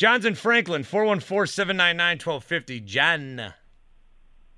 John's in Franklin, 414-799-1250. John.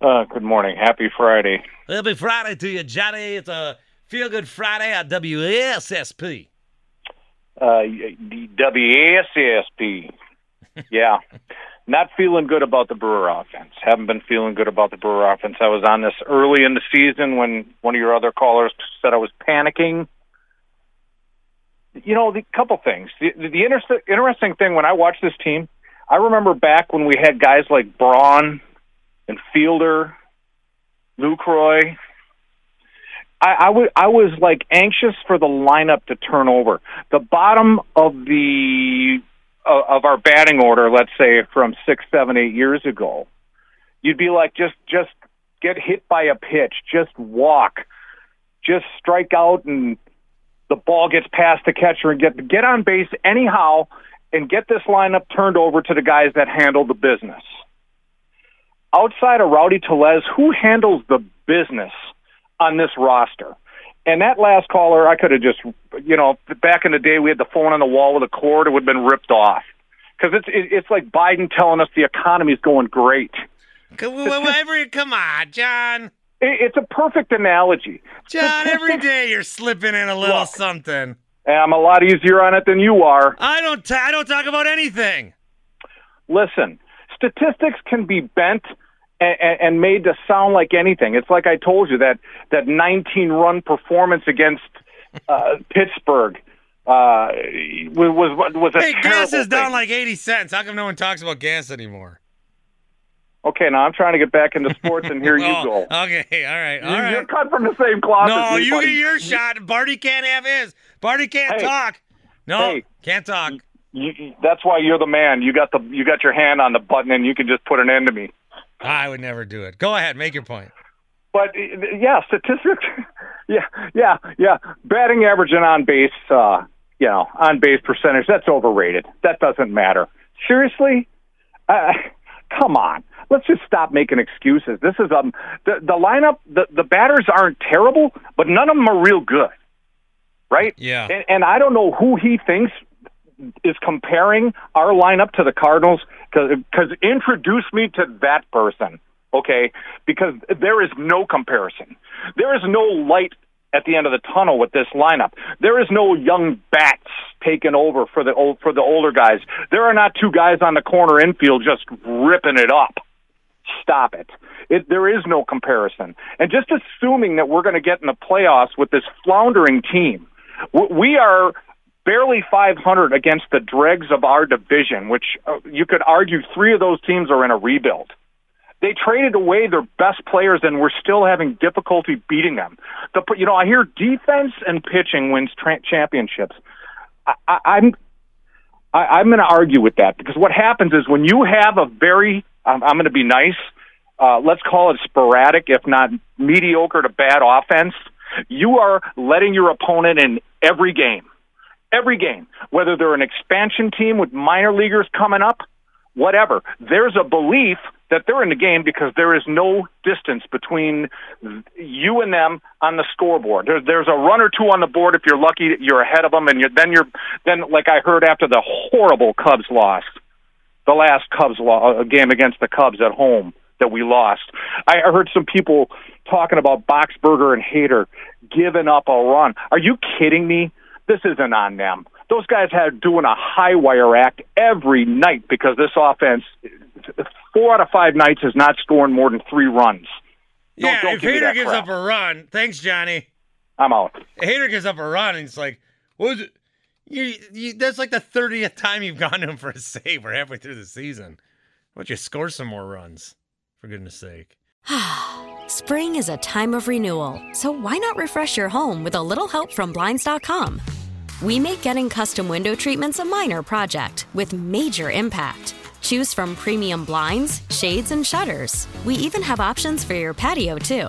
Uh, good morning. Happy Friday. Happy Friday to you, Johnny. It's a Feel Good Friday at WSSP. Uh, WSSP. Yeah. Not feeling good about the Brewer offense. Haven't been feeling good about the Brewer offense. I was on this early in the season when one of your other callers said I was panicking. You know, the couple things. The, the inter- interesting thing when I watch this team, I remember back when we had guys like Braun and Fielder, Lucroy, I, I, w- I was like anxious for the lineup to turn over. The bottom of the uh, of our batting order, let's say from six, seven, eight years ago, you'd be like, just just get hit by a pitch, just walk, just strike out, and the ball gets past the catcher and get get on base anyhow, and get this lineup turned over to the guys that handle the business. Outside of Rowdy Tellez, who handles the business? on this roster. And that last caller, I could have just, you know, back in the day, we had the phone on the wall with a cord; it would have been ripped off. Because it's it's like Biden telling us the economy is going great. Whatever, come on, John. It's a perfect analogy, John. Every day you're slipping in a little Look. something. I'm a lot easier on it than you are. I don't. T- I don't talk about anything. Listen, statistics can be bent and, and made to sound like anything. It's like I told you that that 19 run performance against uh, Pittsburgh uh, was was a Hey, gas is down like eighty cents. How come no one talks about gas anymore? Okay, now I'm trying to get back into sports, and here you Oh, go. Okay, all right, all You- right. You're cut from the same cloth. No, you buddy. get your shot. Barty can't have his. Barty can't Hey. talk. No, Hey. can't talk. You, you- that's why you're the man. You got the you got your hand on the button, and you can just put an end to me. I would never do it. Go ahead, make your point. But yeah, statistics. yeah, yeah, yeah. Batting average and on base, uh, you know, on base percentage. That's overrated. That doesn't matter. Seriously, uh, come on. Let's just stop making excuses. This is um the the lineup. The the batters aren't terrible, but none of them are real good, right? Yeah. And, and I don't know who he thinks is comparing our lineup to the Cardinals because introduce me to that person, okay? Because there is no comparison. There is no light at the end of the tunnel with this lineup. There is no young bats taking over for the old, for the older guys. There are not two guys on the corner infield just ripping it up. Stop it. It there is no comparison. And just assuming that we're going to get in the playoffs with this floundering team, we are barely 500 against the dregs of our division, which uh, you could argue three of those teams are in a rebuild. They traded away their best players, and we're still having difficulty beating them. The, you know, I hear defense and pitching wins tra- championships. I, I, I'm I, I'm going to argue with that because what happens is when you have a very, I'm, I'm going to be nice, uh, let's call it sporadic, if not mediocre to bad offense, you are letting your opponent in every game. Every game, whether they're an expansion team with minor leaguers coming up, whatever. There's a belief that they're in the game because there is no distance between you and them on the scoreboard. There, there's a run or two on the board. If you're lucky, you're ahead of them, and you're, then you're then like I heard after the horrible Cubs loss, the last Cubs lo- uh, game against the Cubs at home that we lost. I heard some people talking about Boxberger and Hader giving up a run. Are you kidding me? This isn't on them. Those guys had doing a high wire act every night because this offense, four out of five nights, is not scoring more than three runs. Don't- yeah, don't if give Hader gives crap. up a run, thanks, Johnny. I'm out. Hader gives up a run, and it's like, what was it? You, you, that's like the thirtieth time you've gone to him for a save. We're halfway through the season. Why don't you score some more runs, for goodness sake? Spring is a time of renewal, so why not refresh your home with a little help from Blinds.com? We make getting custom window treatments a minor project with major impact. Choose from premium blinds, shades, and shutters. We even have options for your patio, too.